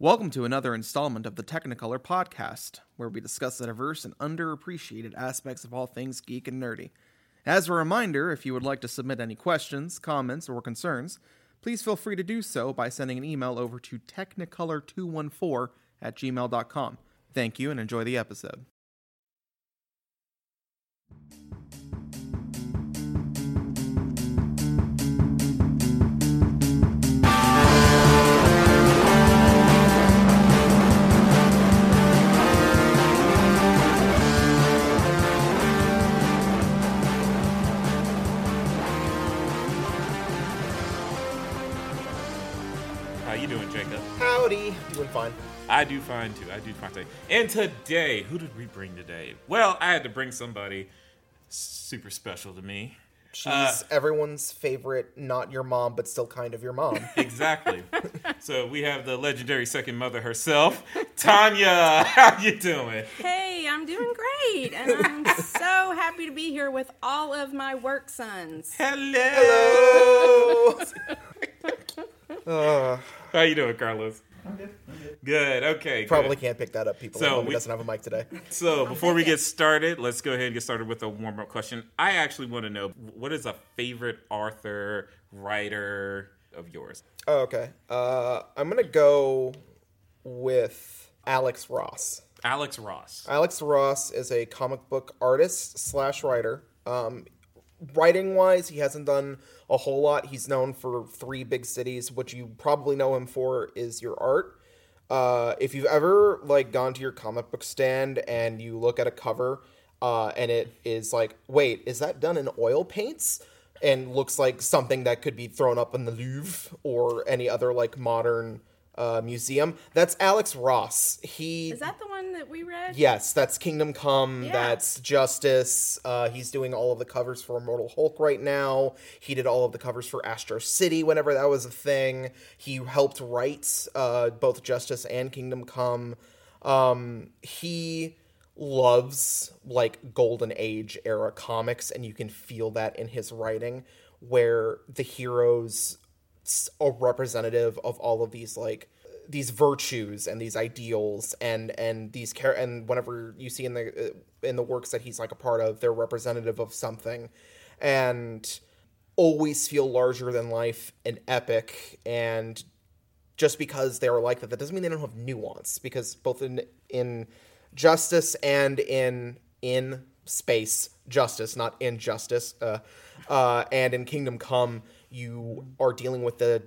Welcome to another installment of the Technicolor podcast, where we discuss the diverse and underappreciated aspects of all things geek and nerdy. As a reminder, if you would like to submit any questions, comments, or concerns, please feel free to do so by sending an email over to technicolor214 at gmail.com. Thank you and enjoy the episode. Jacob? Howdy. Doing fine. I do fine too. I do fine too. And today, who did we bring today? Well, I had to bring somebody super special to me. She's Uh, everyone's favorite, not your mom, but still kind of your mom. Exactly. so we have the legendary second mother herself, Tanya. How you doing? Hey, I'm doing great, and I'm so happy to be here with all of my work sons. Hello. Uh, How you doing, Carlos? I'm good. good. Okay. good. probably can't pick that up. People, So so we- doesn't have a mic today. So before we get started, let's go ahead and get started with a warm up question. I actually want to know what is a favorite author, writer of yours? Oh, okay. Uh, I'm gonna go with Alex Ross. Alex Ross. Alex Ross is a comic book artist slash writer. Um, writing wise, he hasn't done a whole lot. He's known for three big cities. What you probably know him for is your art. Uh, if you've ever like gone to your comic book stand and you look at a cover uh, and it is like, wait, is that done in oil paints? And looks like something that could be thrown up in the Louvre or any other like modern uh, museum. That's Alex Ross. He Is that the one that we read? Yes, that's Kingdom Come. Yeah. That's Justice. Uh, he's doing all of the covers for Immortal Hulk right now. He did all of the covers for Astro City whenever that was a thing. He helped write uh, both Justice and Kingdom Come. Um, he loves like Golden Age era comics, and you can feel that in his writing, where the heroes a representative of all of these like these virtues and these ideals and and these care and whenever you see in the in the works that he's like a part of they're representative of something. And always feel larger than life and epic. And just because they're like that that doesn't mean they don't have nuance because both in in justice and in in space justice not injustice uh, uh, and in kingdom come you are dealing with the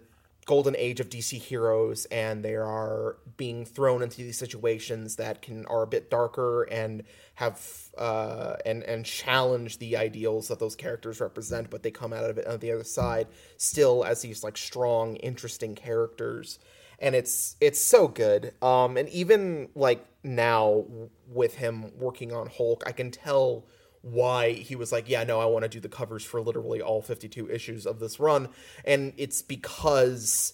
golden age of dc heroes and they are being thrown into these situations that can are a bit darker and have uh, and and challenge the ideals that those characters represent but they come out of it on the other side still as these like strong interesting characters and it's it's so good. Um, and even like now with him working on Hulk, I can tell why he was like, yeah, no, I want to do the covers for literally all 52 issues of this run, and it's because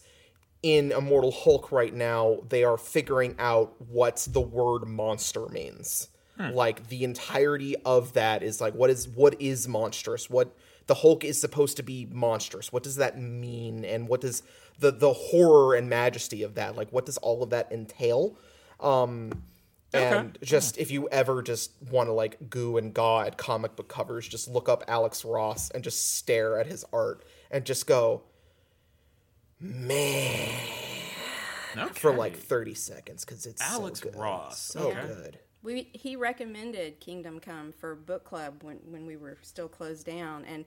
in Immortal Hulk right now they are figuring out what the word monster means. Like the entirety of that is like what is what is monstrous? What the Hulk is supposed to be monstrous. What does that mean? And what does the the horror and majesty of that? Like what does all of that entail? Um and just if you ever just want to like goo and gaw at comic book covers, just look up Alex Ross and just stare at his art and just go, man, for like 30 seconds because it's Alex so good. Ross, So okay. good. We he recommended Kingdom Come for book club when when we were still closed down, and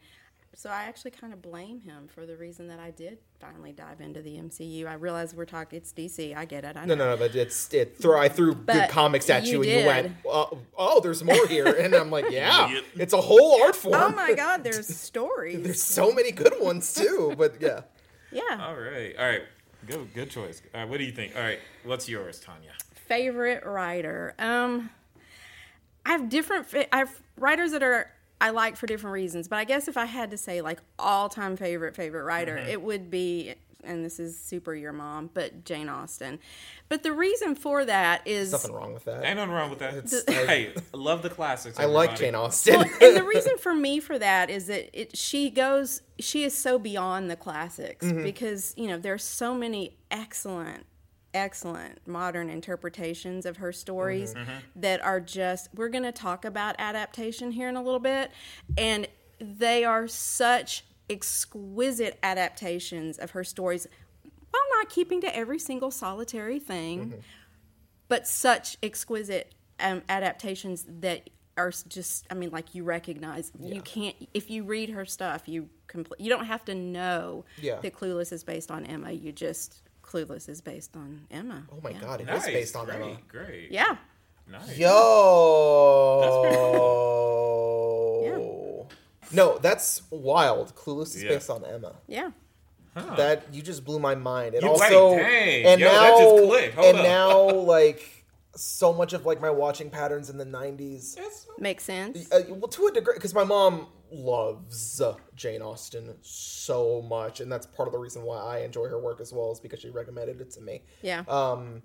so I actually kind of blame him for the reason that I did finally dive into the MCU. I realize we're talking it's DC. I get it. I know. No, no, no, but it's it. Throw I threw good comics at you, you and you went, oh, "Oh, there's more here," and I'm like, "Yeah, Yep. it's a whole art form." Oh my God! There's stories. There's so many good ones too, but yeah. yeah. All right. All right. Good good choice. All right, what do you think? All right. What's yours, Tanya? favorite writer. Um, I have different. fa- I have writers that are I like for different reasons, but I guess if I had to say like all time favorite favorite writer, it would be. And this is super your mom, but Jane Austen. But the reason for that is Nothing wrong with that. Ain't nothing wrong with that. It's- hey, love the classics. I like. Jane Austen. well, and the reason for me for that is that it she goes she is so beyond the classics Mm-hmm. because you know there's so many excellent excellent modern interpretations of her stories Mm-hmm. that are just we're going to talk about adaptation here in a little bit and they are such exquisite adaptations of her stories while not keeping to every single solitary thing but such exquisite um, adaptations that are just i mean like you recognize. You can't if you read her stuff you compl- you don't have to know Yeah. that clueless is based on emma. You just clueless is based on emma Oh my Yeah. god, it is Nice, based on great, Emma. Great. yeah Nice. Yo. No, that's wild. Clueless is Yeah. based on Emma. yeah That you just blew my mind. And You- also, wait, dang. and Yo, now, that just clicked. Hold and up. now, like so much of like my watching patterns in the '90s. It's- makes sense Uh, well, to a degree, because my mom loves Jane Austen so much, and that's part of the reason why I enjoy her work as well, is because she recommended it to me. yeah Um,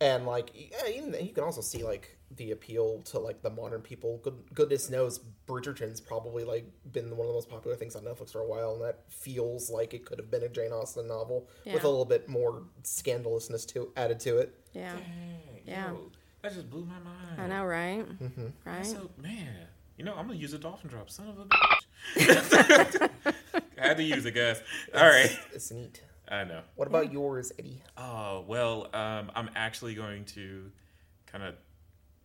and like, yeah, even you can also see like the appeal to like the modern people. Good, goodness knows, Bridgerton's probably like been one of the most popular things on Netflix for a while, and that feels like it could have been a Jane Austen novel with a little bit more scandalousness to added to it. yeah Dang, Yeah. yo, that just blew my mind. i know right Mm-hmm. right So man, you know I'm gonna use a dolphin drop, son of a bitch. I had to use it, guys. All right. It's neat. I know. What about yours, Eddie? Oh well, um, I'm actually going to kind of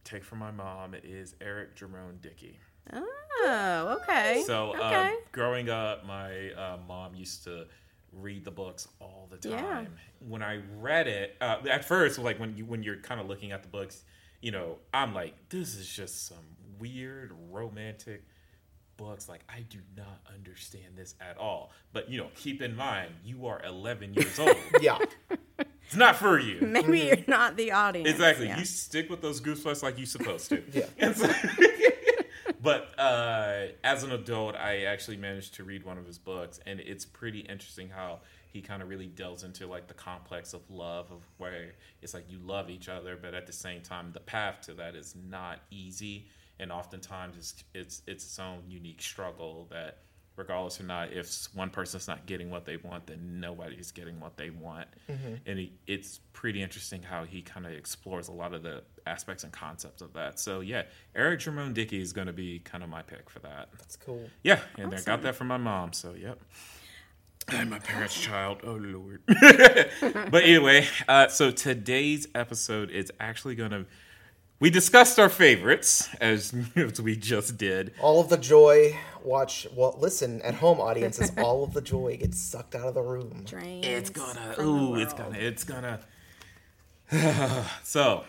take from my mom. It is Eric Jerome Dickey. oh okay So um, growing up, my uh, mom used to read the books all the Yeah. time. When I read it, uh, at first, like when you when you're kind of looking at the books, you know, I'm like, this is just some weird romantic books. Like I do not understand this at all. But you know, keep in mind, you are 11 years old. Yeah, it's not for you. maybe you're not the audience Exactly. yeah. You stick with those goosebumps like you're supposed to. Yeah. But uh, as an adult, I actually managed to read one of his books, and it's pretty interesting how he kind of really delves into like the complex of love, of where it's like you love each other, but at the same time, the path to that is not easy, and oftentimes it's it's it's its own unique struggle that. Regardless or not, if one person's not getting what they want, then nobody's getting what they want. And he, it's pretty interesting how he kind of explores a lot of the aspects and concepts of that. So yeah, Eric Jerome Dickey is going to be kind of my pick for that. that's cool. Yeah, and I got that from my mom. So yep. I'm my parents' child. Oh lord. but anyway, uh, so today's episode is actually going to. We discussed our favorites as, as we just did. All of the joy. Watch. Well, listen at home, audiences. all of the joy gets sucked out of the room. Drains It's gonna. Ooh, it's gonna. It's gonna. so,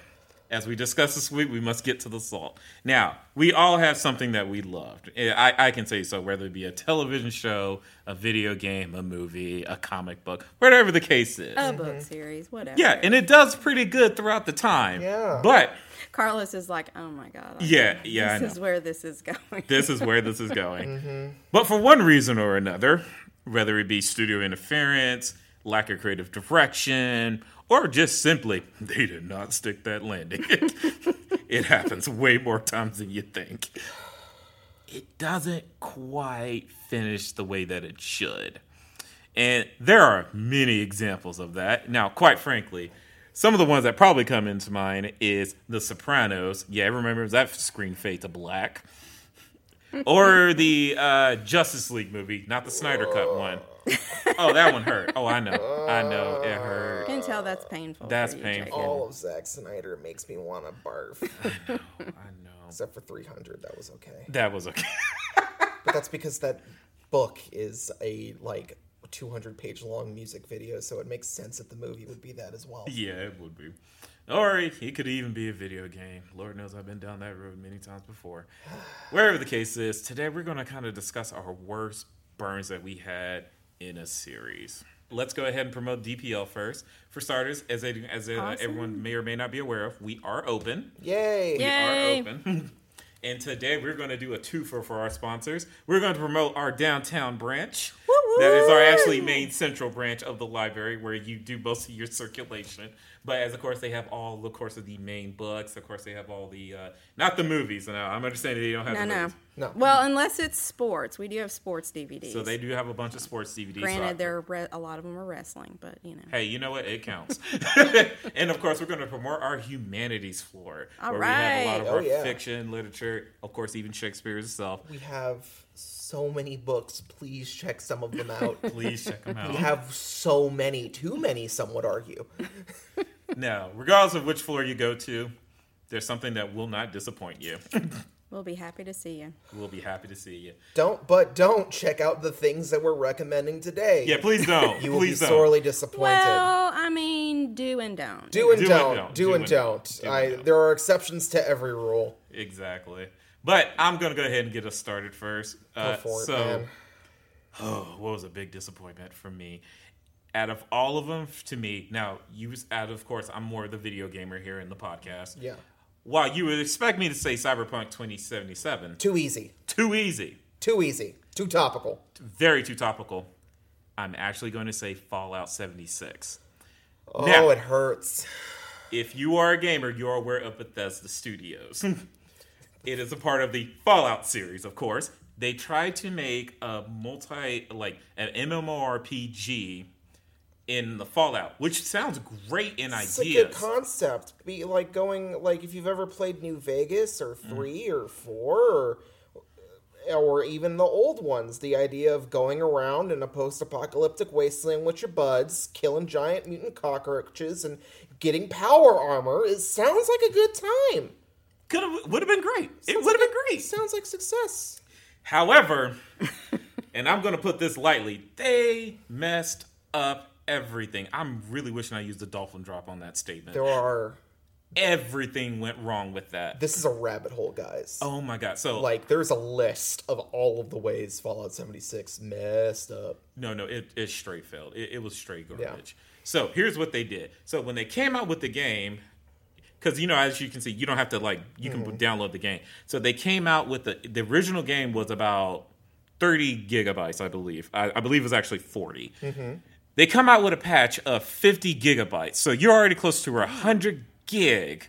as we discussed this week, we must get to the salt. Now, we all have something that we loved. I, I can say so, whether it be a television show, a video game, a movie, a comic book, whatever the case is. a book mm-hmm. series, whatever. yeah, and it does pretty good throughout the time. Yeah. But Carlos is like, oh my god. I Yeah, know. yeah, I This know. is where this is going. this is where this is going. Mm-hmm. But for one reason or another, whether it be studio interference, lack of creative direction, or just simply they did not stick that landing. it happens way more times than you think. It doesn't quite finish the way that it should. And there are many examples of that. Now, quite frankly, some of the ones that probably come into mind is The Sopranos. Yeah, I remember that screen fade to black. Or the uh, Justice League movie, not the Snyder Cut one. Oh, that one hurt. Oh, I know. I know. It hurt. You can tell that's painful. That's for you, painful. Jacob. All of Zack Snyder makes me want to barf. I know. I know. Except for 300, that was okay. That was okay. But that's because that book is a like 200 page long music video, so it makes sense that the movie would be that as well. Yeah, it would be. Or it could even be a video game. Lord knows I've been down that road many times before. Wherever the case is, today we're going to kind of discuss our worst burns that we had in a series. Let's go ahead and promote DPL first. For starters, as, they, as uh, Awesome. everyone may or may not be aware of, we are open. Yay! We Yay. are open. and today we're going to do a twofer for our sponsors. We're going to promote our downtown branch. That is our actually main central branch of the library where you do most of your circulation. But as of course they have all, of course, of the main books. Of course they have all the uh, not the movies. And I'm understanding they don't have No, the no. movies. No. Well, unless it's sports, we do have sports DVDs. So they do have a bunch of sports DVDs. so Granted, there are re- a lot of them are wrestling, but you know. Hey, you know what? It counts. and of course, we're going to promote our humanities floor, All where we have a lot of right. our Oh, yeah. fiction, literature, of course, even Shakespeare itself. We have so many books. Please check some of them out. Please check them out. we have so many, too many, some would argue. Now, regardless of which floor you go to, there's something that will not disappoint you. We'll be happy to see you. we'll be happy to see you. Don't, but don't check out the things that we're recommending today. Yeah, please don't. you will be please don't. sorely disappointed. Well, I mean, do and don't. do and do don't. don't. Do, and don't. Do and I, don't. There are exceptions to every rule. Exactly. But I'm going to go ahead and get us started first. Uh, it, so, man. Oh, what was a big disappointment for me? Out of all of them, to me, now you was out of course, I'm more the video gamer here in the podcast. Yeah. While you would expect me to say Cyberpunk 2077, Too easy. too easy, Too easy. Too topical. very too topical. I'm actually going to say Fallout 76. Oh, Now- it hurts. If you are a gamer, you are aware of Bethesda Studios. it is a part of the Fallout series, of course. They tried to make a multi, like an MMORPG in the Fallout, which sounds great in idea. It's a good concept. Be like going like if you've ever played New Vegas or mm. 3 or four or uh, or even the old ones, the idea of going around in a post-apocalyptic wasteland with your buds, killing giant mutant cockroaches, and getting power armor, it sounds like a good time. Could have, would have been great. It would have like been great. Sounds like success. However, and I'm going to put this lightly, they messed up everything. I'm really wishing I used the dolphin drop on that statement. There are. Everything went wrong with that. This is a rabbit hole, guys. Oh my god! So Like, there's a list of all of the ways Fallout 76 messed up. No, no, it, it straight failed. It, it was straight garbage. So here's what they did. So when they came out with the game, because you know, as you can see, you don't have to like you can mm-hmm. download the game. So they came out with the the original game was about 30 gigabytes, I believe. I, I believe it was actually 40. Mm-hmm. They come out with a patch of 50 gigabytes, so you're already close to 100 gig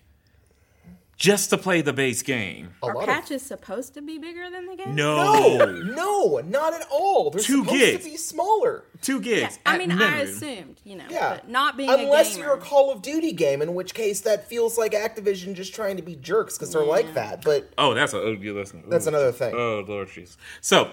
just to play the base game. A Are lot of patches supposed to be bigger than the game? No, No, no, not at all. They're Two supposed gigs. to be smaller. two gigs. I at mean, I assumed, you know, Yeah, but not being unless a gamer. you're a Call of Duty game, in which case that feels like Activision just trying to be jerks because they're like that. But Oh, that's a oh, you listen. That's another thing. Oh Lord Jesus. So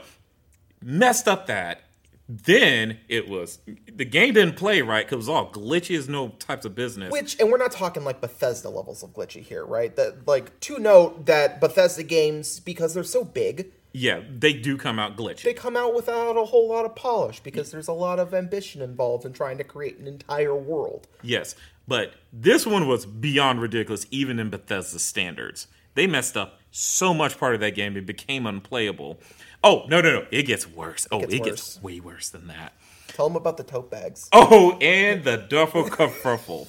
messed up that. Then it was the game didn't play right because it was all glitchy as no types of business. which, and we're not talking like Bethesda levels of glitchy here, right? That like to note that Bethesda games, because they're so big, yeah, they do come out glitchy. they come out without a whole lot of polish because there's a lot of ambition involved in trying to create an entire world. yes, but this one was beyond ridiculous, even in Bethesda standards. They messed up so much part of that game it became unplayable. Oh no no no! It gets worse. Oh, gets it worse. gets way worse than that. Tell them about the tote bags. Oh, and the duffel kerfuffle.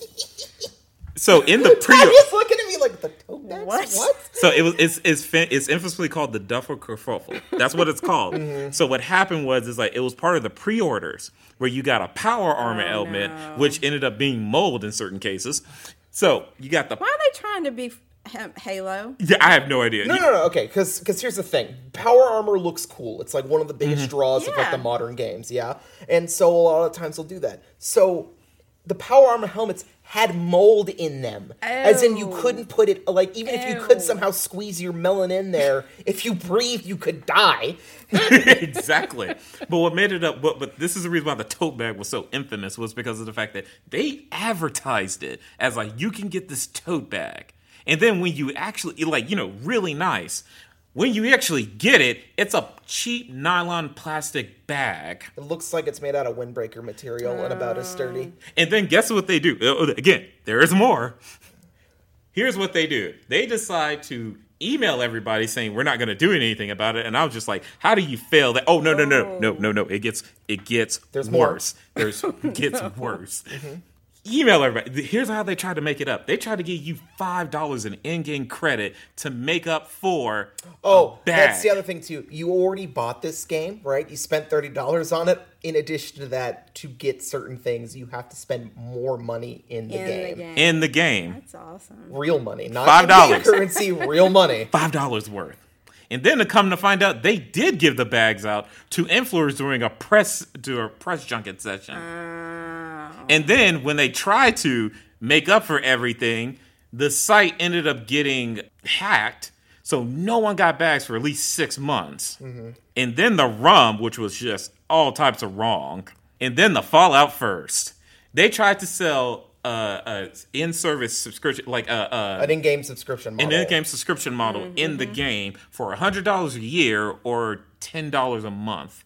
So in the pre Tanya's looking at me like the tote bags. What? What? So it was it's it's, fin- it's infamously called the Duffel Kerfuffle. That's what it's called. Mm-hmm. So what happened was is like it was part of the pre-orders where you got a power armor Oh, element, no. which ended up being mold in certain cases. So you got the Why are they trying to be Halo? yeah, I have no idea. No, no, no. Okay, because because here's the thing: power armor looks cool. It's like one of the biggest Mm-hmm. draws of like the modern games, yeah. And so a lot of times they'll do that. So the power armor helmets had mold in them, as in you couldn't put it like even if you could somehow squeeze your melon in there, if you breathe, you could die. exactly. But what made it up, but, but this is the reason why the tote bag was so infamous was because of the fact that they advertised it as like you can get this tote bag, and then when you actually like you know really nice, when you actually get it, it's a cheap nylon plastic bag, It looks like it's made out of windbreaker material and about as sturdy. and then guess what they do? Uh, Again, there is more. Here's what they do. They decide to email everybody saying we're not going to do anything about it, and I was just like, "How do you fail that?" Oh no, no, no, no, no, no! It gets it gets There's more. worse. There's gets worse. Email everybody. Here's how they tried to make it up. They tried to give you five dollars in in-game credit to make up for Oh, a bag. that's the other thing too. You already bought this game, right? You spent thirty dollars on it. In addition to that, to get certain things, you have to spend more money in the in game. the game. in the game. That's awesome. Real money, not five dollars currency. Real money. Five dollars worth. And then to come to find out, they did give the bags out to influencers during a press to a press junket session. Uh, And then when they tried to make up for everything, the site ended up getting hacked. So no one got bags for at least six months. And then the rum, which was just all types of wrong. And then the Fallout first. They tried to sell uh, a in-service subscription, like a, a An in-game subscription model. an in-game subscription model in the game for hundred dollars a year or ten dollars a month.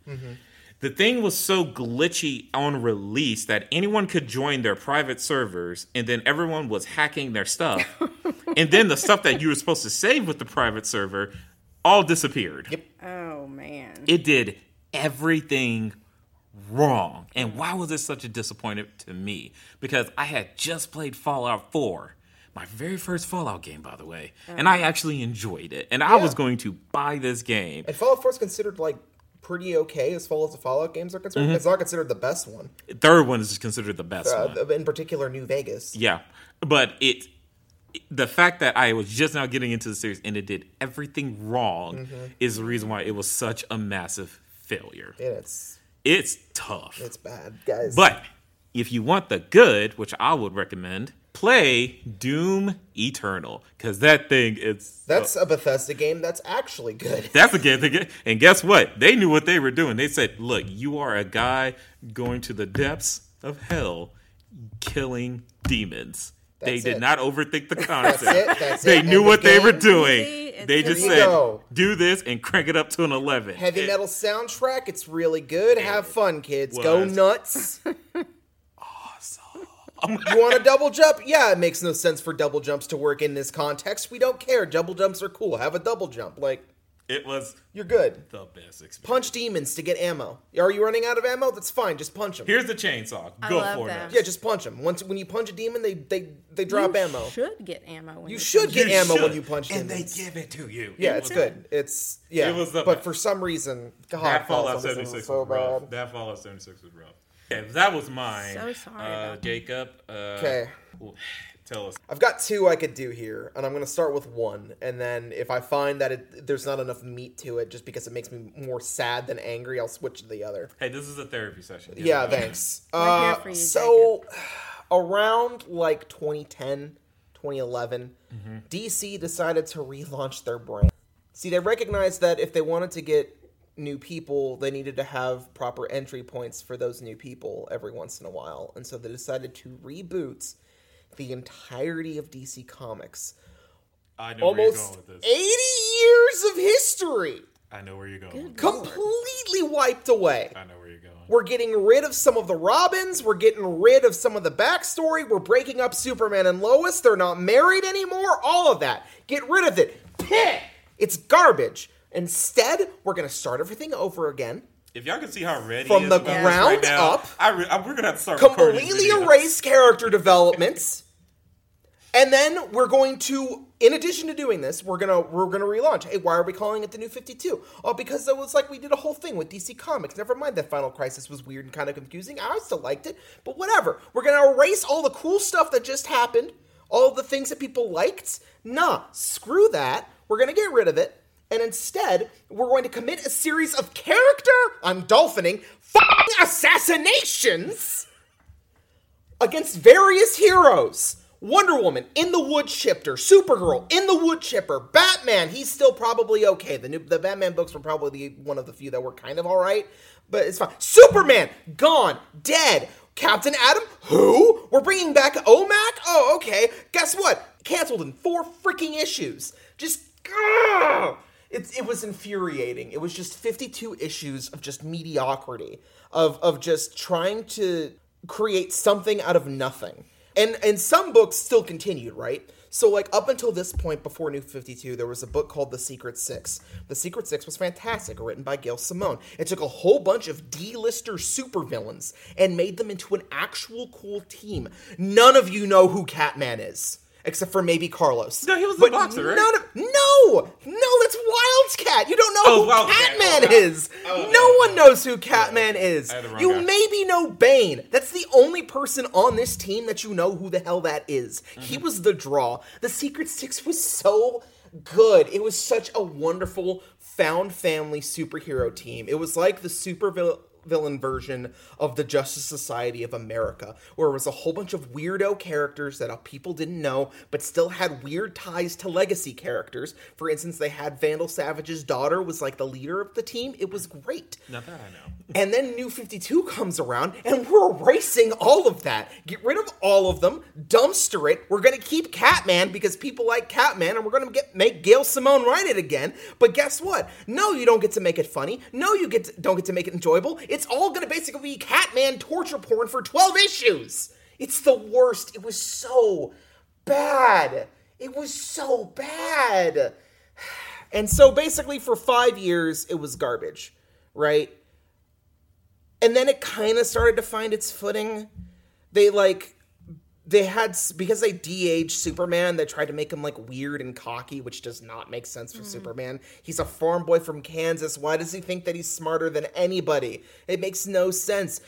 The thing was so glitchy on release that anyone could join their private servers, and then everyone was hacking their stuff, and then the stuff that you were supposed to save with the private server all disappeared. Yep. Oh man. It did everything wrong. And why was it such a disappointment to me? Because I had just played Fallout 4, my very first Fallout game, by the way, and I oh. actually enjoyed it. And I was going to buy this game. And Fallout 4 is considered like pretty okay as far as the Fallout games are concerned. Mm-hmm. It's not considered the best one. Third one is considered the best one. Uh, in particular, New Vegas. Yeah, but it. The fact that I was just now getting into the series and it did everything wrong Mm-hmm. is the reason why it was such a massive failure. And it's It's tough. it's bad, guys. But if you want the good, which I would recommend, play Doom Eternal because that thing is that's uh, a Bethesda game that's actually good. that's a game, thing. And guess what? They knew what they were doing. They said, "Look, you are a guy going to the depths of hell, killing demons." they did it. not overthink the concept. that's it, that's they it. knew And what the they were doing. It's they just said, go. "Do this and crank it up to an 11." Heavy It- metal soundtrack. It's really good. Have fun, kids. Go nuts. You want a double jump? Yeah, it makes no sense for double jumps to work in this context. We don't care. Double jumps are cool. Have a double jump. Like, It was you're good. the best experience. Punch demons to get ammo. Are you running out of ammo? That's fine. Just punch them. Here's the chainsaw. I Go love for that. it. Yeah, just punch them. Once when you punch a demon, they they they drop you ammo. should get ammo. When You you should punch get You ammo when should. you punch demons. and demons. they give it to you. yeah, It it's was- good. It's yeah. It was the but best. for some reason, God, That Fallout Fallout 76 76 is so was rough. bad. That Fallout 76 was rough. Okay, that was mine. So sorry uh. Jacob. Okay. w- Tell us. I've got two I could do here, and I'm going to start with one. And then if I find that it, there's not enough meat to it, just because it makes me more sad than angry, I'll switch to the other. Hey, this is a therapy session. Get Yeah, thanks. We're Uh, here for you, so, around like 2010, 2011, Mm-hmm. DC decided to relaunch their brand. See, they recognized that if they wanted to get new people, they needed to have proper entry points for those new people every once in a while. And so they decided to reboot the entirety of DC Comics. I know where you're Almost going with 80 years of history I know where you're going. completely wiped away. I know where you're going. We're getting rid of some of the Robins. We're getting rid of some of the backstory. We're breaking up Superman and Lois. They're not married anymore. All of that. Get rid of it. Peh! It's garbage. Instead, we're going to start everything over again. If y'all can see how ready From the ground right now, up, I re- I, we're gonna have to start Completely erase character developments. And then we're going to, in addition to doing this, we're gonna we're gonna relaunch. Hey, why are we calling it the New Fifty Two? Oh, because it was like we did a whole thing with DC Comics. Never mind that Final Crisis was weird and kind of confusing. I still liked it, but whatever. We're gonna erase all the cool stuff that just happened, all the things that people liked. Nah, screw that. We're gonna get rid of it, and instead we're going to commit a series of character. I'm dolphining fucking assassinations against various heroes. Wonder Woman in the wood shifter, Supergirl in the wood chipper, Batman. He's still probably okay. The new the Batman books were probably the, one of the few that were kind of all right, but it's fine. Superman gone, dead. Captain Atom, who? We're bringing back OMAC. Oh, okay. Guess what? Canceled in four freaking issues. Just. It, it was infuriating. It was just 52 issues of just mediocrity, of, of just trying to create something out of nothing. And and some books still continued, right? So like up until this point before New 52, there was a book called The Secret 6. The Secret 6 was fantastic, written by Gail Simone. It took a whole bunch of D-lister supervillains and made them into an actual cool team. None of you know who Catman is. Except for maybe Carlos. No, he was the But boxer, right? None of, no! No, that's Wildcat! You don't know Oh, who Wildcat. Catman Oh, is! oh, no one knows who Catman is. I had the wrong You guy. maybe know Bane. That's the only person on this team that you know who the hell that is. He Mm-hmm. was the draw. The Secret Six was so good. It was such a wonderful found family superhero team. It was like the super vil- villain version of the Justice Society of America, where it was a whole bunch of weirdo characters that people didn't know, but still had weird ties to legacy characters. For instance, they had Vandal Savage's daughter was like the leader of the team. It was great. Not that I know. And then New 52 comes around, and we're erasing all of that. Get rid of all of them, dumpster it. We're going to keep Catman because people like Catman, and we're going to get make Gail Simone write it again. But guess what? No, you don't get to make it funny. No, you get to, don't get to make it enjoyable. It's all going to basically be Catman torture porn for 12 issues. It's the worst. It was so bad. It was so bad. And so basically, for five years, it was garbage, right? and then it kind of started to find its footing. They like they had because they de-aged Superman. They tried to make him like weird and cocky, which does not make sense for hmm. Superman. He's a farm boy from Kansas. Why does he think that he's smarter than anybody? It makes no sense.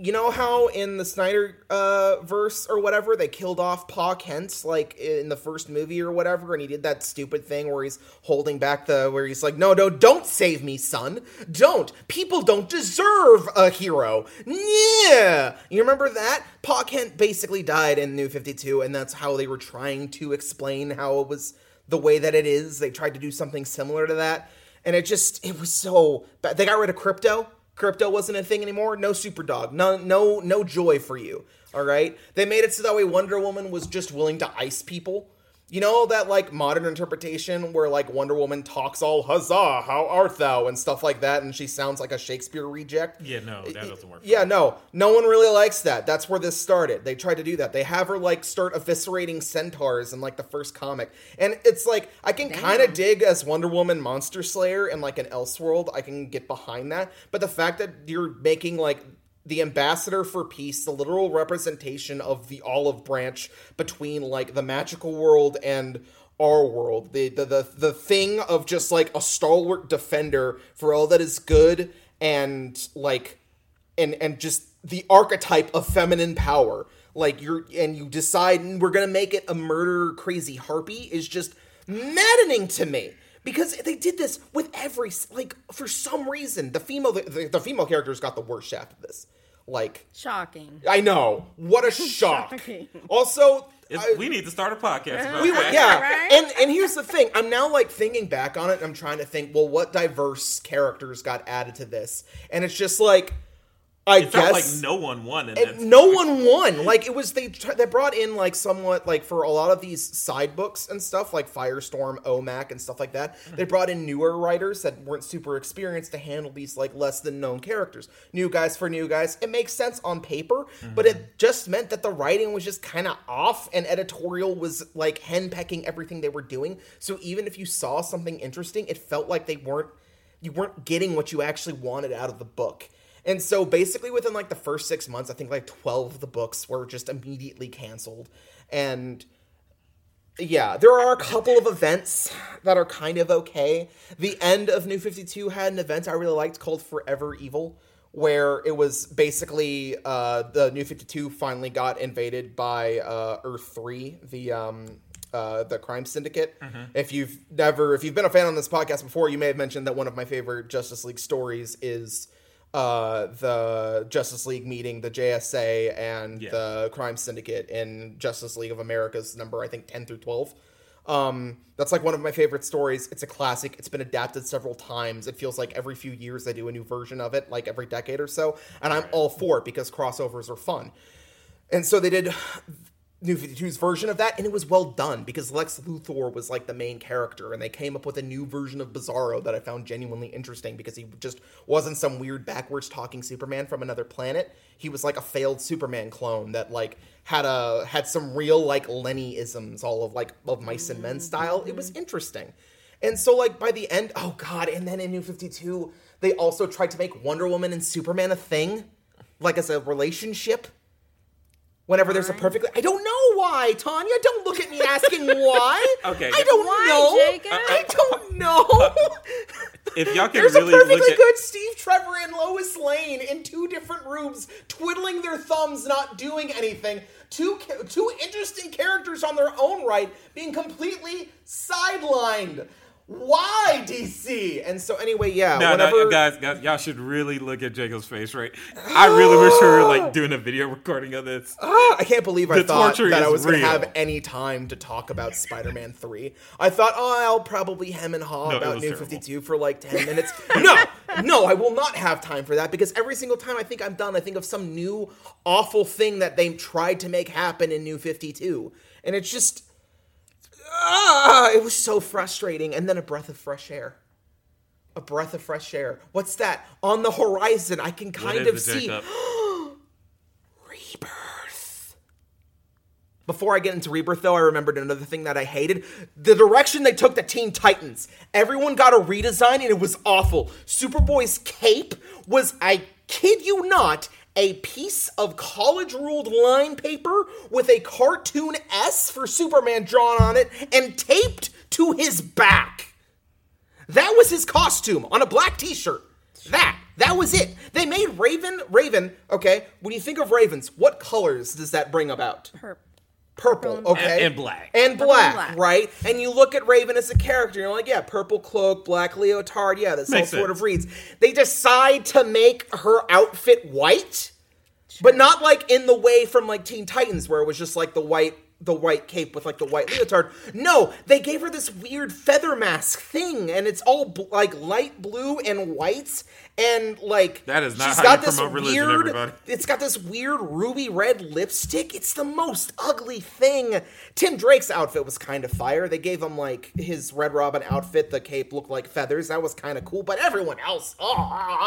You know how in the Snyder uh, verse or whatever they killed off Pa Kent like in the first movie or whatever, and he did that stupid thing where he's holding back the where he's like, "No, no, don't save me, son, don't. People don't deserve a hero." Yeah, you remember that? Pa Kent basically died in New Fifty Two, and that's how they were trying to explain how it was the way that it is. They tried to do something similar to that, and it just it was so bad. They got rid of Krypto. Krypto wasn't a thing anymore. No Superdog. No, no, no joy for you. All right. They made it so that way Wonder Woman was just willing to ice people. You know that like modern interpretation where like Wonder Woman talks all huzzah, how art thou and stuff like that, and she sounds like a Shakespeare reject. Yeah, no, that doesn't work. Yeah, no, no one really likes that. That's where this started. They tried to do that. They have her like start eviscerating centaurs in like the first comic, and it's like I can kind of dig as Wonder Woman Monster Slayer and like an Elseworld. I can get behind that, but the fact that you're making like the ambassador for peace, the literal representation of the olive branch between like the magical world and our world. The the the, the thing of just like a stalwart defender for all that is good and like and and just the archetype of feminine power. Like you're and you decide mm, we're gonna make it a murder crazy harpy is just maddening to me because they did this with every like for some reason the female the, the female characters got the worst shaft of this like Shocking. i know what a shock Shocking. also I- we need to start a podcast about we were, that. yeah Right? and and here's the thing i'm now like thinking back on it and i'm trying to think well what diverse characters got added to this and it's just like i It felt guess like no one won and no one won. Like it was they they brought in like somewhat like for a lot of these side books and stuff like Firestorm, OMAC, and stuff like that. They mm-hmm. brought in newer writers that weren't super experienced to handle these like less than known characters. New guys for new guys. It makes sense on paper, but it mm-hmm. just meant that the writing was just kind of off, and editorial was like henpecking everything they were doing. So even if you saw something interesting, it felt like they weren't you weren't getting what you actually wanted out of the book. And so basically within like the first 6 months, I think like 12 of the books were just immediately canceled. And yeah, there are a couple of events that are kind of okay. The end of New 52 had an event I really liked called Forever Evil, where it was basically uh, the New 52 finally got invaded by uh, Earth 3, the um, uh, the crime syndicate. If you've never, if you've been a fan on this podcast before, you may have mentioned that one of my favorite Justice League stories is uh, the Justice League meeting the JSA and Yeah. the crime syndicate in Justice League of America's number, I think, 10 through 12. Um, that's like one of my favorite stories. It's a classic. It's been adapted several times. It feels like every few years they do a new version of it, like every decade or so. And I'm all for it because crossovers are fun. And so they did New 52's version of that, and it was well done because Lex Luthor was like the main character, and they came up with a new version of Bizarro that I found genuinely interesting because he just wasn't some weird backwards talking Superman from another planet. He was like a failed Superman clone that like had a had some real like Lenny isms, all of like of mice and men mm-hmm. style. It was mm-hmm. interesting. And so like by the end, oh god, and then in New 52, they also tried to make Wonder Woman and Superman a thing, like as a relationship whenever there's a Why? perfectly I don't know why, Tanya. Don't look at me asking why. Okay. I don't Why, know. Jacob? I don't know. Uh, uh, if y'all can There's really a perfectly look at good Steve Trevor and Lois Lane in two different rooms, twiddling their thumbs, not doing anything. Two ca- two interesting characters on their own right, being completely sidelined. Why DC? And so anyway, yeah. No, whenever, no, guys, guys, y'all should really look at Jacob's face, right? I really wish we were like doing a video recording of this. I can't believe I The thought that I was going to have any time to talk about Spider-Man 3. I thought, oh, I'll probably hem and haw No, about New 52 for like 10 minutes. no, no, I will not have time for that because every single time I think I'm done, I think of some new awful thing that they tried to make happen in New 52. And it's just, ah, it was so frustrating. And then a breath of fresh air. A breath of fresh air. What's that? On the horizon, I can kind of see. Rebirth. Before I get into Rebirth, though, I remembered another thing that I hated. The direction they took the Teen Titans. Everyone got a redesign and it was awful. Superboy's cape was, I kid you not, a piece of college ruled line paper with a cartoon S for Superman drawn on it and taped to his back. That was his costume on a black t-shirt. That. That was it. They made Raven Raven, okay? When you think of ravens, what colors does that bring about? Purple, okay? And- and black. And black, and black. right? And you look at Raven as a character, you're like, yeah, purple cloak, black leotard, yeah, this all Makes sort of reads. They decide to make her outfit white, but not like in the way from like Teen Titans where it was just like the white the white cape with like the white leotard. No, they gave her this weird feather mask thing, and it's all bl- like light blue and white, and like That is not she's how got you this promote religion, weird. everybody. It's got this weird ruby red lipstick. It's the most ugly thing. Tim Drake's outfit was kind of fire. They gave him like his Red Robin outfit. The cape looked like feathers. That was kind of cool. But everyone else, ah, ah, ah,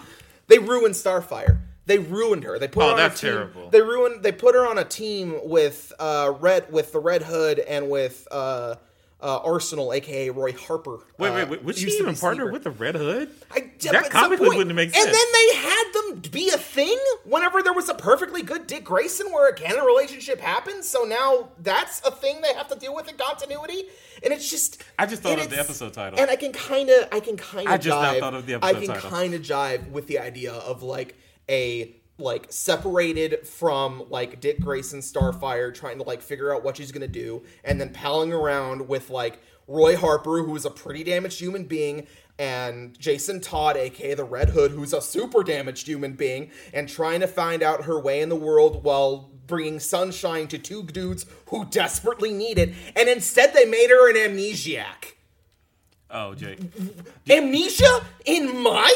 ah. they ruined Starfire. They ruined her. They put Oh, her on that's a team. terrible. They ruined. They put her on a team with uh, Red, with the Red Hood, and with uh, uh, Arsenal, aka Roy Harper. Wait, Uh, wait, wait. Was she even be partnered with the Red Hood? I, that comically wouldn't make sense. And then they had them be a thing whenever there was a perfectly good Dick Grayson where a canon relationship happened. So now that's a thing they have to deal with in continuity, and it's just. I just thought of the episode title. and I can kind of, I can kind of. I just jive, thought of the episode I can kind of jive with the idea of like a like separated from like Dick Grayson Starfire trying to like figure out what she's gonna do and then palling around with like Roy Harper who is a pretty damaged human being and Jason Todd aka the Red Hood who's a super damaged human being and trying to find out her way in the world while bringing sunshine to two dudes who desperately need it and instead they made her an amnesiac. Oh, Jake. Amnesia in my?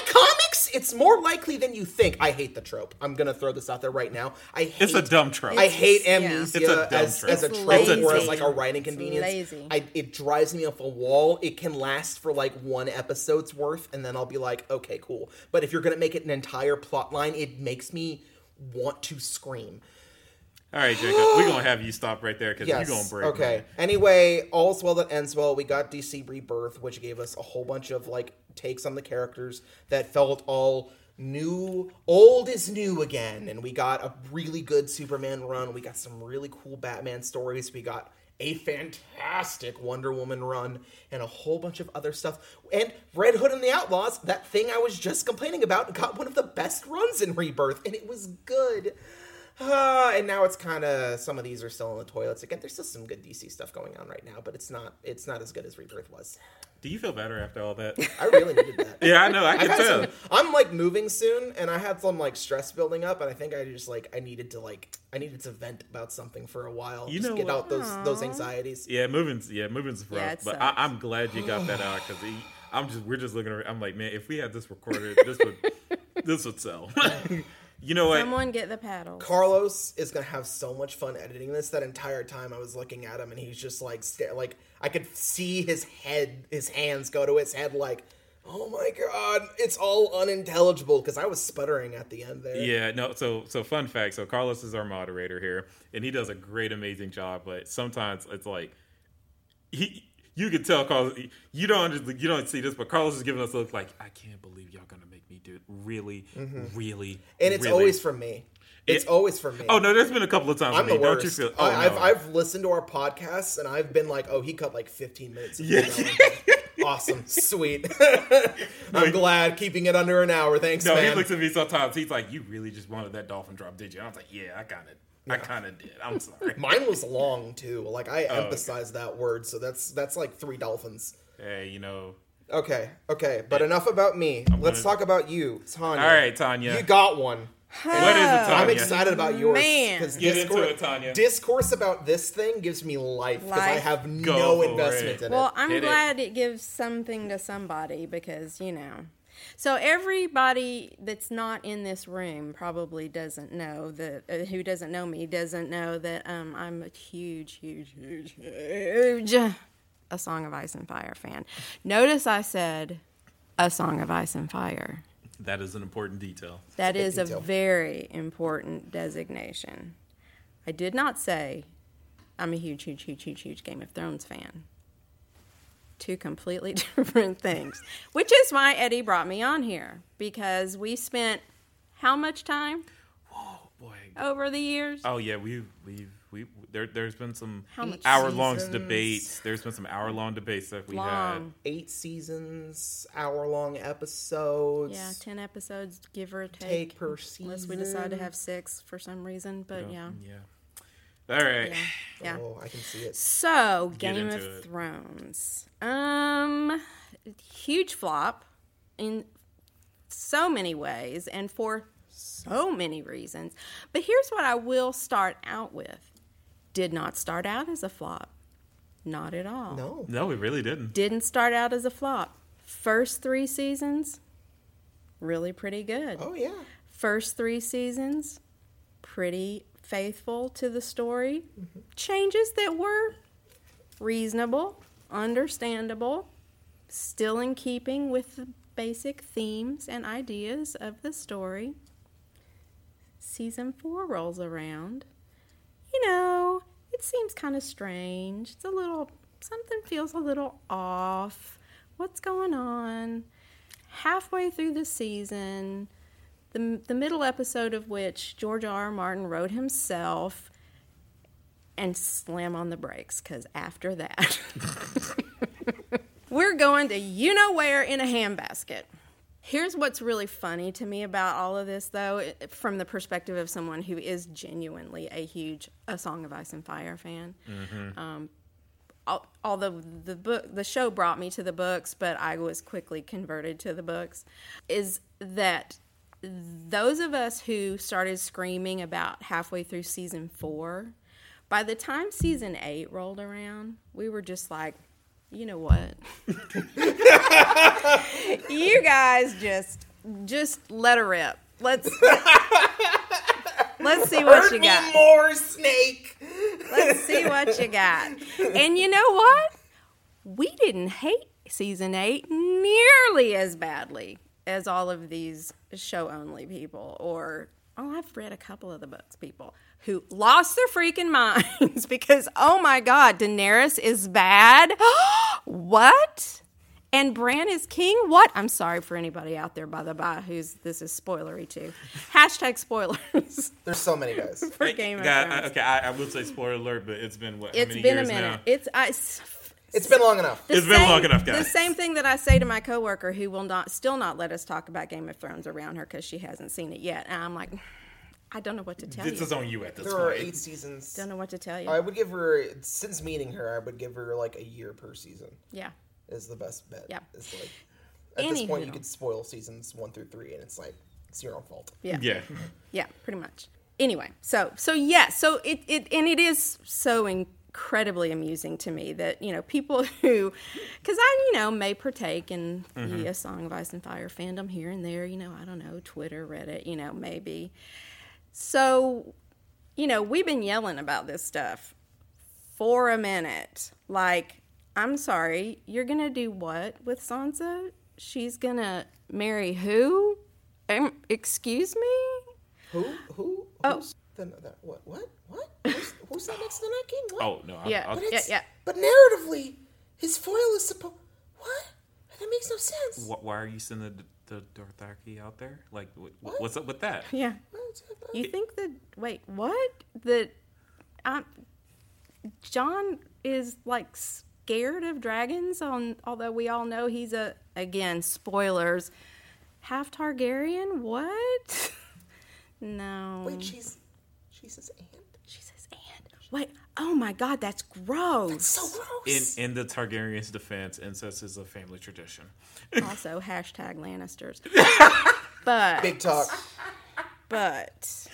It's more likely than you think. I hate the trope. I'm gonna throw this out there right now. I hate It's a dumb trope. I hate It's- yeah. amnesia It's a dumb as, trope. as a trope lazy. or as like a writing It's convenience. lazy. I, it drives me off a wall. It can last for like one episode's worth, and then I'll be like, okay, cool. But if you're gonna make it an entire plot line, it makes me want to scream. All right, Jacob. We're going to have you stop right there because Yes. you're going to break. okay. man. Anyway, all's well that ends well. We got DC Rebirth, which gave us a whole bunch of like takes on the characters that felt all new. Old is new again, and we got a really good Superman run. We got some really cool Batman stories. We got a fantastic Wonder Woman run and a whole bunch of other stuff. And Red Hood and the Outlaws, that thing I was just complaining about, got one of the best runs in Rebirth, and it was good. Uh, and now it's kind of some of these are still in the toilets again. There's still some good DC stuff going on right now, but it's not it's not as good as Rebirth was. Do you feel better after all that? I really needed that. yeah, I know. I I've can had tell. some, I'm like moving soon, and I had some like stress building up, and I think I just like I needed to like I needed to vent about something for a while, You just know get what? out those those anxieties. Yeah, moving's yeah, moving's rough. Yeah, but. I, I'm glad you got that out because I'm just we're just looking. At, I'm like, man, if we had this recorded, this would this would sell. you know what? Someone get the paddle. Carlos is gonna have so much fun editing this. That entire time I was looking at him, and he's just like, sta- like I could see his head, his hands go to his head, like, oh my god, it's all unintelligible because I was sputtering at the end there. Yeah, no. So, so fun fact. So Carlos is our moderator here, and he does a great, amazing job. But sometimes it's like he, you can tell Carlos. You don't, under- you don't see this, but Carlos is giving us a look like I can't believe y'all gonna make me do it. Really, really, Mm-hmm. and it's really. always from me. It's always for me. Oh no, there's been a couple of times. I'm for me. the Don't worst. you feel? Oh, I, I've no. I've listened to our podcasts and I've been like, oh, he cut like 15 minutes. Of Yeah. Awesome, sweet. I'm glad keeping it under an hour. Thanks, No, man. he looks at me sometimes. He's like, "You really just wanted that dolphin drop, did you?" I was like, "Yeah, I kind of, I kind of did. I'm sorry." Mine was long too. Like I Oh, okay. that word, so that's that's like three dolphins. hey, you know. Okay, okay, but enough about me. Let's gonna- talk about you, Tanya. All right, Tanya. you got one. what is it, Tanya? I'm excited about yours. Man. 'cause Get into discourse- it, Tanya. Discourse about this thing gives me life because I have Go no investment it. in Well, it. Well, I'm Hit it. glad it. gives something to somebody because, you know. So everybody that's not in this room probably doesn't know that uh, who doesn't know me doesn't know that um, I'm a huge, huge, huge, huge a Song of Ice and Fire fan. Notice I said a Song of Ice and Fire. That is an important detail. That big is a very important designation. I did not say I'm a huge, huge, huge, huge, huge Game of Thrones fan. Two completely different things. Which is why Eddie brought me on here because we spent how much time Oh boy. over the years? Oh yeah, we we we there. There's been some How much hour long debates. There's been some hour long debates that we Long. Eight seasons, hour long episodes. Yeah, 10 episodes, give or take. Take per Unless we decide to have six for some reason, but had. yeah. Yeah. All right. Yeah. yeah. Oh, I can see it. So, Get Game of it. Thrones. Um huge flop in so many ways and for so many reasons. But here's what I will start out with. Did not start out as a flop. Not at all. No. No, we really didn't. Didn't start out as a flop. First 3 seasons really pretty good. Oh yeah. First 3 seasons pretty faithful to the story. Mm-hmm. Changes that were reasonable, understandable, still in keeping with the basic themes and ideas of the story. Season four rolls around. You know, it seems kind of strange. It's a little, something feels a little off. What's going on? Halfway through the season, the, the middle episode of which George R. R. Martin wrote himself, and slam on the brakes because after that, we're going to you know where in a handbasket. Here's what's really funny to me about all of this, though, from the perspective of someone who is genuinely a huge A Song of Ice and Fire fan. Um, although the book, the show brought me to the books, but I was quickly converted to the books, is that those of us who started screaming about halfway through season four, by the time season eight rolled around, we were just like, you know what? you guys just just let her rip. Let's let's see what Hurt you got. more, Snake. Let's see what you got. And you know what? We didn't hate season eight nearly as badly as all of these show only people, or, oh, I've read a couple of the books people who lost their freaking minds because, oh my God, Daenerys is bad. what? And Bran is king? What? I'm sorry for anybody out there, by the by, who's this is spoilery too. Hashtag spoilers There's so many guys. for Game of God, Thrones. I- okay, I, I will say spoiler alert, but it's been what? how It's many been a years minute. now? It's I, s- It's been long enough. the It's been long enough, guys. The same thing that I say to my coworker who will not still not let us talk about Game of Thrones around her because she hasn't seen it yet. And I'm like, I don't know what to tell This you. is on you at this There are eight seasons. Don't know what to tell you. I would give her since meeting her, I would give her like a year per season. yeah. Is the best bet. Yeah. It's like at this point you Anywho. could spoil seasons one through three, and it's like it's your own fault. Yeah. Yeah. Yeah, pretty much. Anyway, so so yeah, so it, it and it is so incredibly amusing to me that you know people who, because I you know may partake in the A Song of Ice and Fire fandom here and there, you know I don't know Twitter, Reddit, you know maybe. So, you know we've been yelling about this stuff for a minute. Like, I'm sorry, you're gonna do what with Sansa? She's gonna marry who? Um, excuse me? Who? Who? Oh. Who's the, the, what? What? What? Who's, who's that next to the Night King? What? Oh no. I- Yeah. I'll- But Yeah, it's, yeah. But narratively, his foil is supposed. What? That makes no sense. Wh- why are you sending the, the Dothraki out there? Like, wh- What? what's up with that? Yeah. You think that? Wait, what? That? Um, Jon is like scared of dragons. On although we all know he's a again spoilers, half Targaryen. What? no. Wait, she's she's says, aunt. She says, aunt. Wait. Oh my God, that's gross. That's So gross. In in the Targaryen's defense, incest is a family tradition. also hashtag Lannisters. but Big talk. but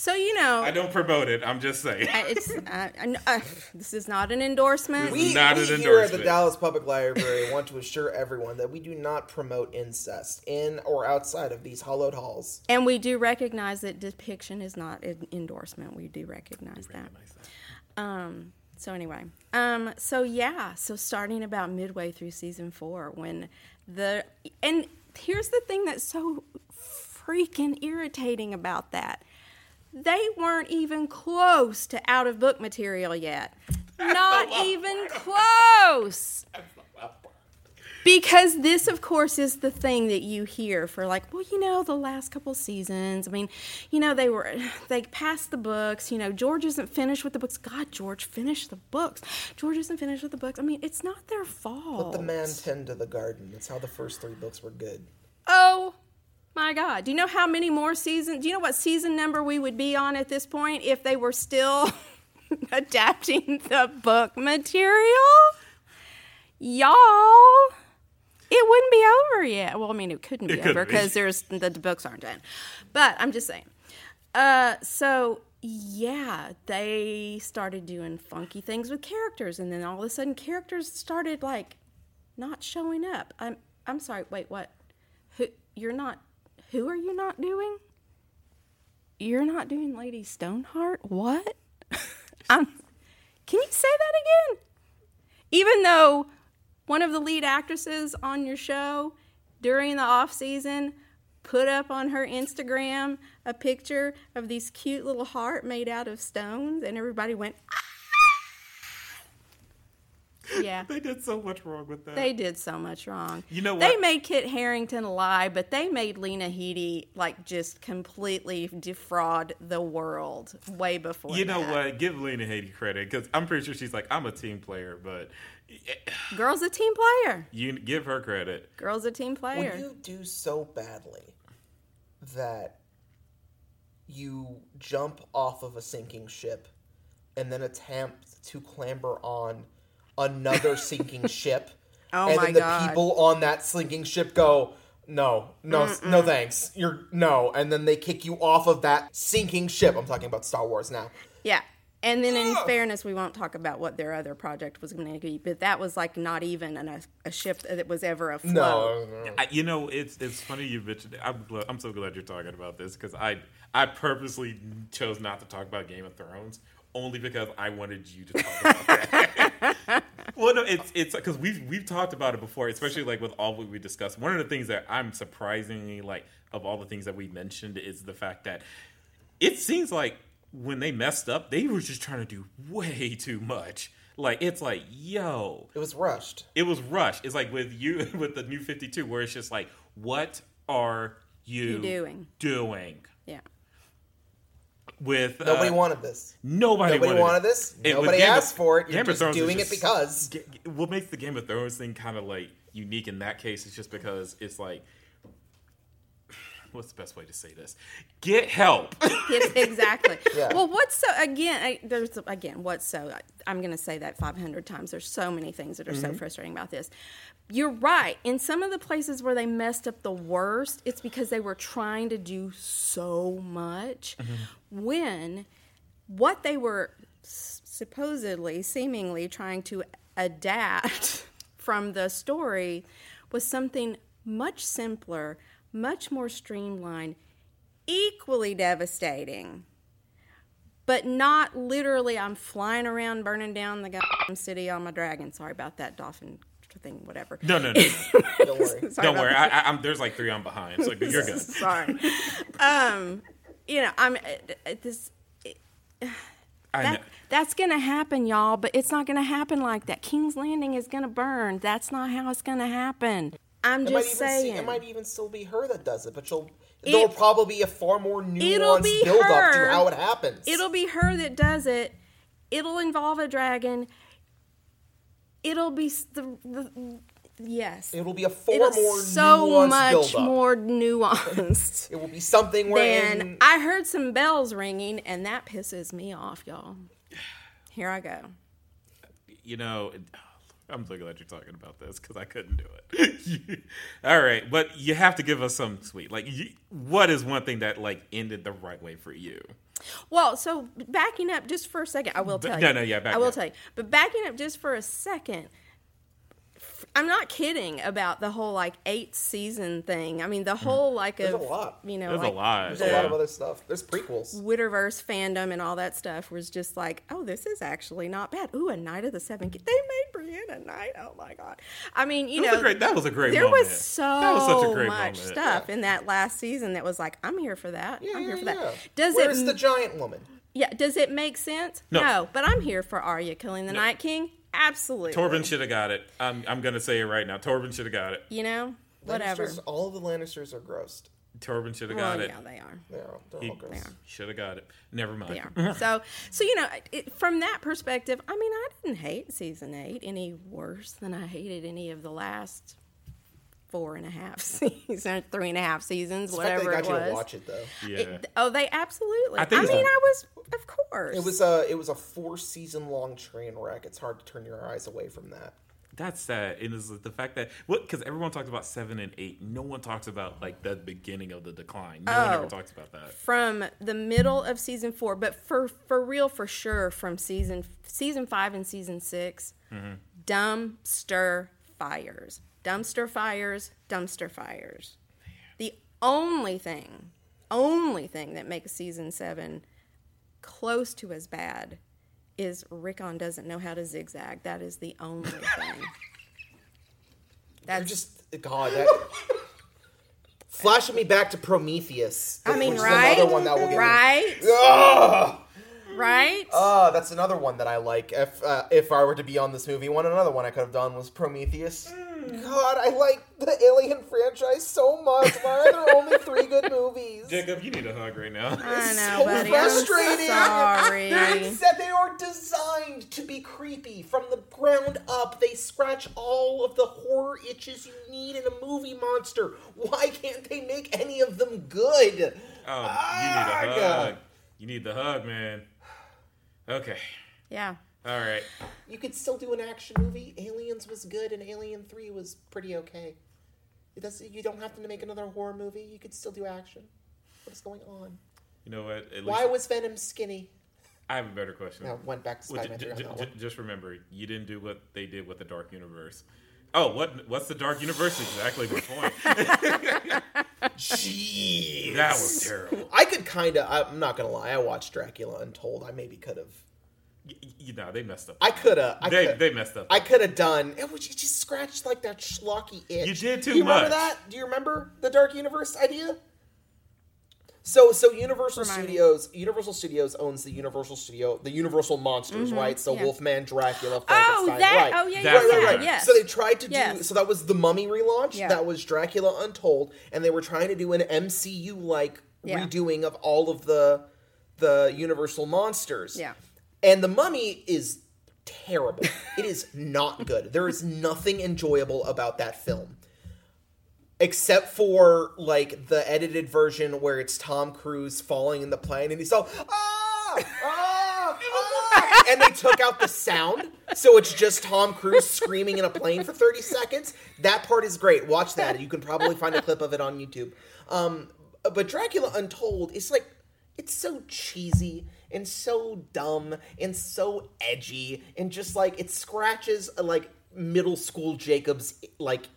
so you know I don't promote it. I'm just saying. It's uh, uh, this is not an endorsement. We, Not we an here at the. Dallas Public Library want to assure everyone that we do not promote incest in or outside of these hollowed halls. And we do recognize that depiction is not an endorsement. We do recognize that. Um, so anyway, um, so yeah, so starting about midway through season four, when the and here's the thing that's so freaking irritating about that. They weren't even close to out of book material yet. Not even close. Because this, of course, is the thing that you hear for like, well, you know, the last couple seasons. I mean, you know, they were they passed the books. You know, George isn't finished with the books. God, George, finish the books. George isn't finished with the books. I mean, it's not their fault. Let the man tend to the garden. That's how the first three books were good. Oh my God! Do you know how many more seasons? Do you know what season number we would be on at this point if they were still adapting the book material? Y'all, it wouldn't be over yet. Well, I mean, it couldn't be couldn't over be. because there's the, the books aren't done. But I'm just saying. Uh, so yeah, they started doing funky things with characters, and then all of a sudden, characters started like not showing up. I'm I'm sorry. Wait, what? Who you're not? Who are you not doing? You're not doing Lady Stoneheart. What? Can you say that again? Even though one of the lead actresses on your show during the off season put up on her Instagram a picture of these cute little heart made out of stones, and everybody went. "Ah!" Yeah. They did so much wrong with that. They did so much wrong. You know what? They made Kit Harington lie, but they made Lena Headey like just completely defraud the world way before. you know that. what? Give Lena Headey credit because I'm pretty sure she's like, I'm a team player, but Girl's a team player. you give her credit. Girl's a team player. When you do so badly that you jump off of a sinking ship and then attempt to clamber on another sinking ship, Oh and my then the God. people on that sinking ship go, "No, no, no, thanks. You're no," and then they kick you off of that sinking ship. I'm talking about Star Wars now. Yeah. And then, in Ugh. fairness, we won't talk about what their other project was going to be, but that was like not even an, a, a ship that was ever afloat. No, no. I, you know, it's it's funny you mentioned it. I'm glad, I'm so glad you're talking about this because I I purposely chose not to talk about Game of Thrones only because I wanted you to talk about that. well, no, it's it's because we've we've talked about it before, especially like with all what we discussed. One of the things that I'm surprisingly like of all the things that we mentioned is the fact that it seems like when they messed up, they were just trying to do way too much. Like it's like, yo, It was rushed. it was rushed. It's like with you with the new 52 where it's just like, what are you, You doing? doing? With Nobody uh, wanted this. nobody, Nobody wanted this. And with Nobody Game of- asked for it. You're Game of just Thrones doing it because. What makes the Game of Thrones thing kind of like unique in that case is just because it's like, what's the best way to say this? Get help. Yes, exactly. Yeah. Well, what's so again? I, there's again what's so. I'm going to say that 500 times. There's so many things that are so mm-hmm. frustrating about this. You're right. In some of the places where they messed up the worst, it's because they were trying to do so much. Mm-hmm. When what they were s- supposedly, seemingly trying to adapt from the story was something much simpler, much more streamlined, equally devastating, but not literally. I'm flying around burning down the goddamn city on my dragon. Sorry about that dolphin thing, whatever. no, no, no. Don't worry. Don't worry. I, I, I'm, there's like three on behind, so you're good. Sorry. um, you know, I'm it, it, this. Uh, I know. That, that's gonna happen, y'all. But it's not gonna happen like that. King's Landing is gonna burn. That's not how it's gonna happen. I'm It might, just even saying. see, it might even still be her that does it, but she'll. It- there'll probably be a far more It'll nuanced be build up to how it happens. It'll be her that does it. It'll involve a dragon. it'll be the, the yes. It will be a far It'll more so nuanced much build-up. more nuanced It will be something where than I heard some bells ringing, and that pisses me off, y'all. Here I go. you know, it- I'm so glad you're talking about this because I couldn't do it. All right, but you have to give us some sweet. Like, you, what is one thing that like ended the right way for you? Well, so backing up just for a second, I will tell no, you. no, no, yeah, back I will up. tell you. But backing up just for a second, I'm not kidding about the whole like eight season thing. I mean, the hmm. whole like There's of a lot. you know, There's a lot. there's the a lot of other stuff. There's prequels. Witterverse fandom and all that stuff was just like, oh, this is actually not bad. Ooh, a Knight of the Seven. They made Brienne a knight. Oh my god. I mean, you That know, was great. That was a great. there moment. was so that was such a great much moment. stuff in that last season that was like, I'm here for that. Yeah, I'm here yeah, for that. Does Where's it? Where's the giant woman? Yeah, does it make sense? No. but I'm here for Arya killing the Night King. Absolutely. Tormund should have got it. I'm, I'm gonna say it right now. Tormund should have got it. You know, whatever. Lannisters, all the Lannisters are grossed. Tormund should have Well, got it. yeah, they are. They are. They're He all gross. should have got it. Never mind. They are. so, so you know, it, from that perspective, I mean, I didn't hate season eight any worse than I hated any of the last four and a half seasons, three and a half seasons, The fact whatever they it got you was. to watch it though. Yeah. It- oh, they absolutely. I I, mean, it's- I was, of course. It was a it was a four season long train wreck. It's hard to turn your eyes away from that. That's sad. And it's the fact that what because everyone talks about seven and eight. No one talks about like the beginning of the decline. No one ever Oh. talks about that. from the middle of season four, but for for real, for sure, from season season five and season 6 mm-hmm. dumpster fires, dumpster fires, dumpster fires. The only thing, only thing that makes season seven close to as bad is Rickon doesn't know how to zigzag. That is the only thing. You're That's just God that flashing me back to Prometheus. I mean, right? Another one that will get me- right? Ugh! Right? Uh, that's another one that I like. If uh, if I were to be on this movie, one another one I could have done was Prometheus. God, I like the Alien franchise so much. Why are there only three good movies? Jacob, you need a hug right now. I know, so buddy. frustrating. I'm sorry. They said they are designed to be creepy from the ground up. They scratch all of the horror itches you need in a movie monster. Why can't they make any of them good? Oh, you need a hug. God. You need the hug, man. Okay. Yeah. All right. You could still do an action movie. Aliens was good, and Alien Three was pretty okay. It does. You don't have to make another horror movie. You could still do action. What is going on? You know what? At Why least was Venom skinny? I have a better question. I went back to Well, Spider-Man j- 3 on j- that j- one. just remember, you didn't do what they did with the Dark Universe. Oh, what? What's the Dark Universe? Exactly my point. Jeez. that was terrible. I could kind of. I'm not gonna lie. I watched Dracula Untold. I maybe could have. Y- You know, they messed up. I could have. They could. they messed up. I could have done. It was it just scratched like that schlocky itch. You did too Do you remember that? Do you remember the Dark Universe idea? So so Universal Remind me. Studios Universal Studios owns the Universal Studio the Universal Monsters right so Mm-hmm. yeah. Wolfman Dracula Frankenstein that- right oh, yeah, yeah, right right yeah, right yes. so they tried to do Yes. so that was the Mummy relaunch Yeah. that was Dracula Untold and they were trying to do an MCU like Yeah. redoing of all of the the Universal monsters Yeah. And the mummy is terrible. it is not good. There is nothing enjoyable about that film. Except for like the edited version where it's Tom Cruise falling in the plane and he's all ah, ah, ah," and they took out the sound, so it's just Tom Cruise screaming in a plane for 30 seconds. That part is great. Watch that. You can probably find a clip of it on YouTube. Um, but Dracula Untold is like it's so cheesy and so dumb and so edgy and just like it scratches a, like middle school Jacob's like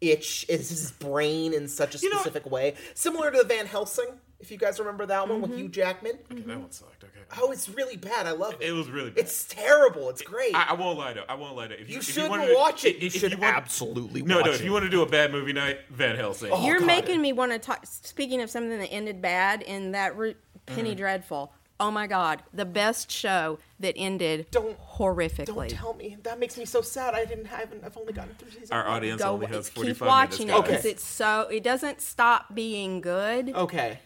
itch is his brain in such a know- specific way, similar to the Van Helsing. If you guys remember that one with Hugh Jackman, Okay, that one sucked. Okay. oh, it's really bad. I love it. It was really bad. It's terrible. It's great. I, I won't lie though. I won't lie though. If you if should wanted watch it. if- You if should want- absolutely No, watch no. it. If you want to do a bad movie night, Van Helsing. Oh, You're God. making me want to talk. Speaking of something that ended bad in that re- Penny Mm-hmm. Dreadful. Oh my God, the best show that ended Don't- horrifically. Don't tell me. That makes me so sad. I didn't have. I've only gotten through season. Our one. audience Go only has forty-five keep watching minutes. it because Okay. it's so it doesn't stop being good. Okay.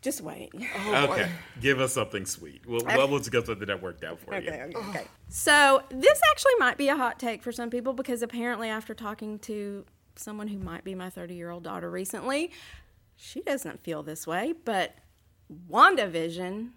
Just wait. Oh, okay, give us something sweet. We'll, we'll, we'll go something that worked out for you. Okay, okay, okay. So this actually might be a hot take for some people because apparently, after talking to someone who might be my 30 year old daughter recently, she doesn't feel this way. But WandaVision,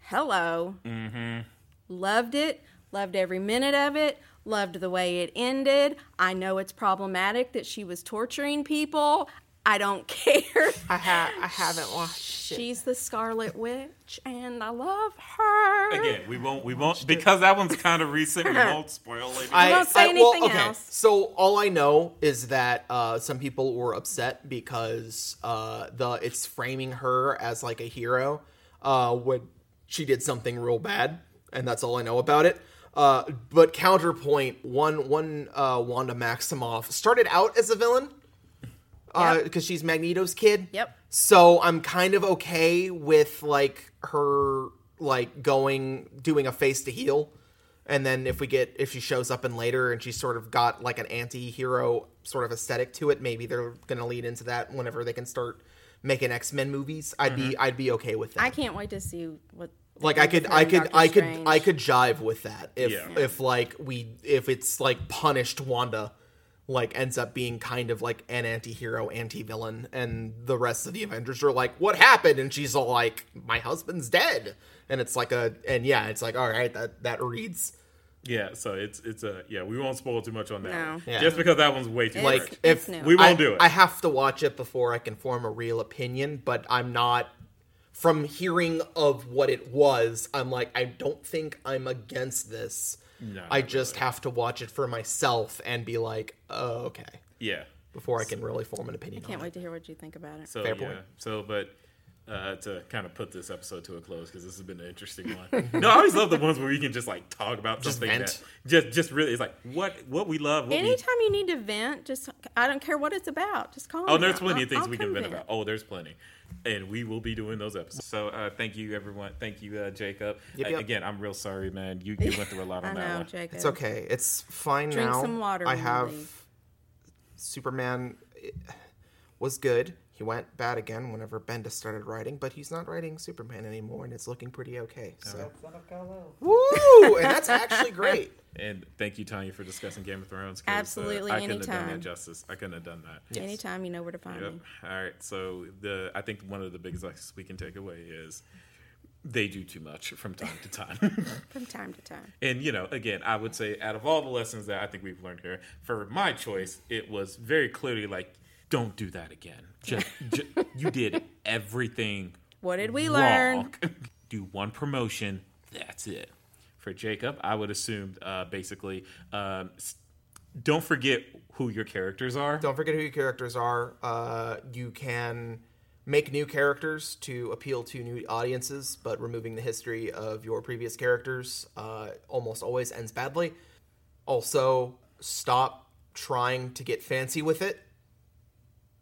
hello, mm-hmm. loved it, loved every minute of it, loved the way it ended. I know it's problematic that she was torturing people. I don't care. I ha- I haven't watched it. She's the Scarlet Witch, and I love her. Again, we won't, we won't, because that one's kind of recent. We won't spoil it. I, don't say I- well, anything okay. else. So all I know is that uh, some people were upset because uh, the it's framing her as like a hero uh, when she did something real bad, and that's all I know about it. Uh, but counterpoint, one one uh, Wanda Maximoff started out as a villain because Yep. she's Magneto's kid. Yep. So I'm kind of okay with like her like going doing a face to heel. And then if we get if she shows up in later and she's sort of got like an anti-hero sort of aesthetic to it, maybe they're gonna lead into that whenever they can start making X-Men movies. I'd be mm-hmm. I'd be okay with that. I can't wait to see what. like I could I could Doctor I could Strange. I could jive with that if Yeah. if like we if it's like punished Wanda like ends up being kind of like an anti-hero anti-villain and the rest of the avengers are like what happened and she's all like my husband's dead and it's like a and yeah it's like all right that that reads Yeah, so it's it's a yeah. We won't spoil too much on that. No. Yeah. Just because that one's way too like it's if. We won't I, do it. I have to watch it before I can form a real opinion, but I'm not from hearing of what it was, I'm like I don't think I'm against this. No, I not just have to watch it for myself and be like, oh, okay, Yeah. before I can really form an opinion. I can't on wait it. to hear what you think about it. So Fair yeah. point. So but uh, to kind of put this episode to a close because this has been an interesting one. no, I always love the ones where we can just like talk about Just something vent. that just just really it's like what what we love. What we, Anytime you need to vent, just I don't care what it's about. Just call me. oh, me. there's I'll- plenty of things I'll we can come vent about. Oh, there's plenty. And we will be doing those episodes. So uh, thank you, everyone. Thank you, uh, Jacob. Yep, Uh, yep. Again, I'm real sorry, man. You, you went through a lot I on that know, one. Jacob. It's okay. It's fine Drink now. some water I have leave. Superman was good. He went bad again whenever Bendis started writing, but he's not writing Superman anymore, and it's looking pretty okay. So, woo! And that's actually great. And thank you, Tanya, for discussing Game of Thrones. Absolutely, uh, I couldn't have done that justice. I couldn't have done that. Anytime you know where to find Yep. me. All right. So the I think one of the biggest lessons we can take away is they do too much from time to time. From time to time. and you know, again, I would say out of all the lessons that I think we've learned here, for my choice, it was very clearly like, don't do that again. Just, ju- you did everything What did we learn? wrong. do one promotion. That's it. For Jacob, I would assume uh, basically, um, don't forget who your characters are. Don't forget who your characters are. Uh, you can make new characters to appeal to new audiences, but removing the history of your previous characters uh, almost always ends badly. Also, stop trying to get fancy with it.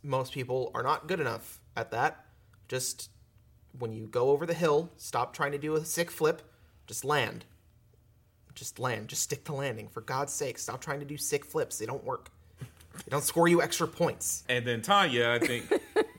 Most people are not good enough at that. Just when you go over the hill, stop trying to do a sick flip. Just land. Just land. Just stick to landing. For God's sake, stop trying to do sick flips. They don't work. They don't score you extra points. And then Tanya, I think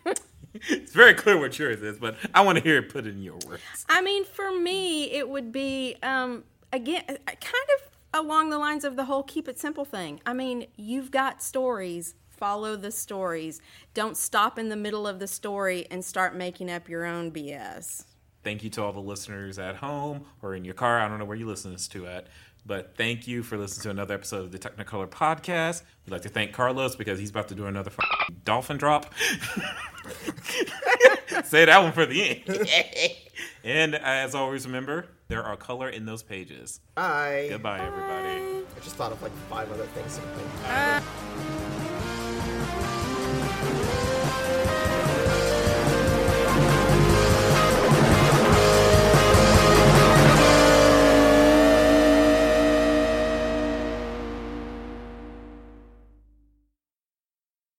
it's very clear what yours is, but I want to hear it put in your words. I mean, for me, it would be um, again kind of along the lines of the whole keep it simple thing. I mean, you've got stories. Follow the stories. Don't stop in the middle of the story and start making up your own BS. Thank you to all the listeners at home or in your car. I don't know where you listen to this to at, but thank you for listening to another episode of the Technicolor Podcast. We'd like to thank Carlos because he's about to do another f- dolphin drop. Say that one for the end. and as always, remember there are color in those pages. Bye. Goodbye, everybody. I just thought of like five other things. Música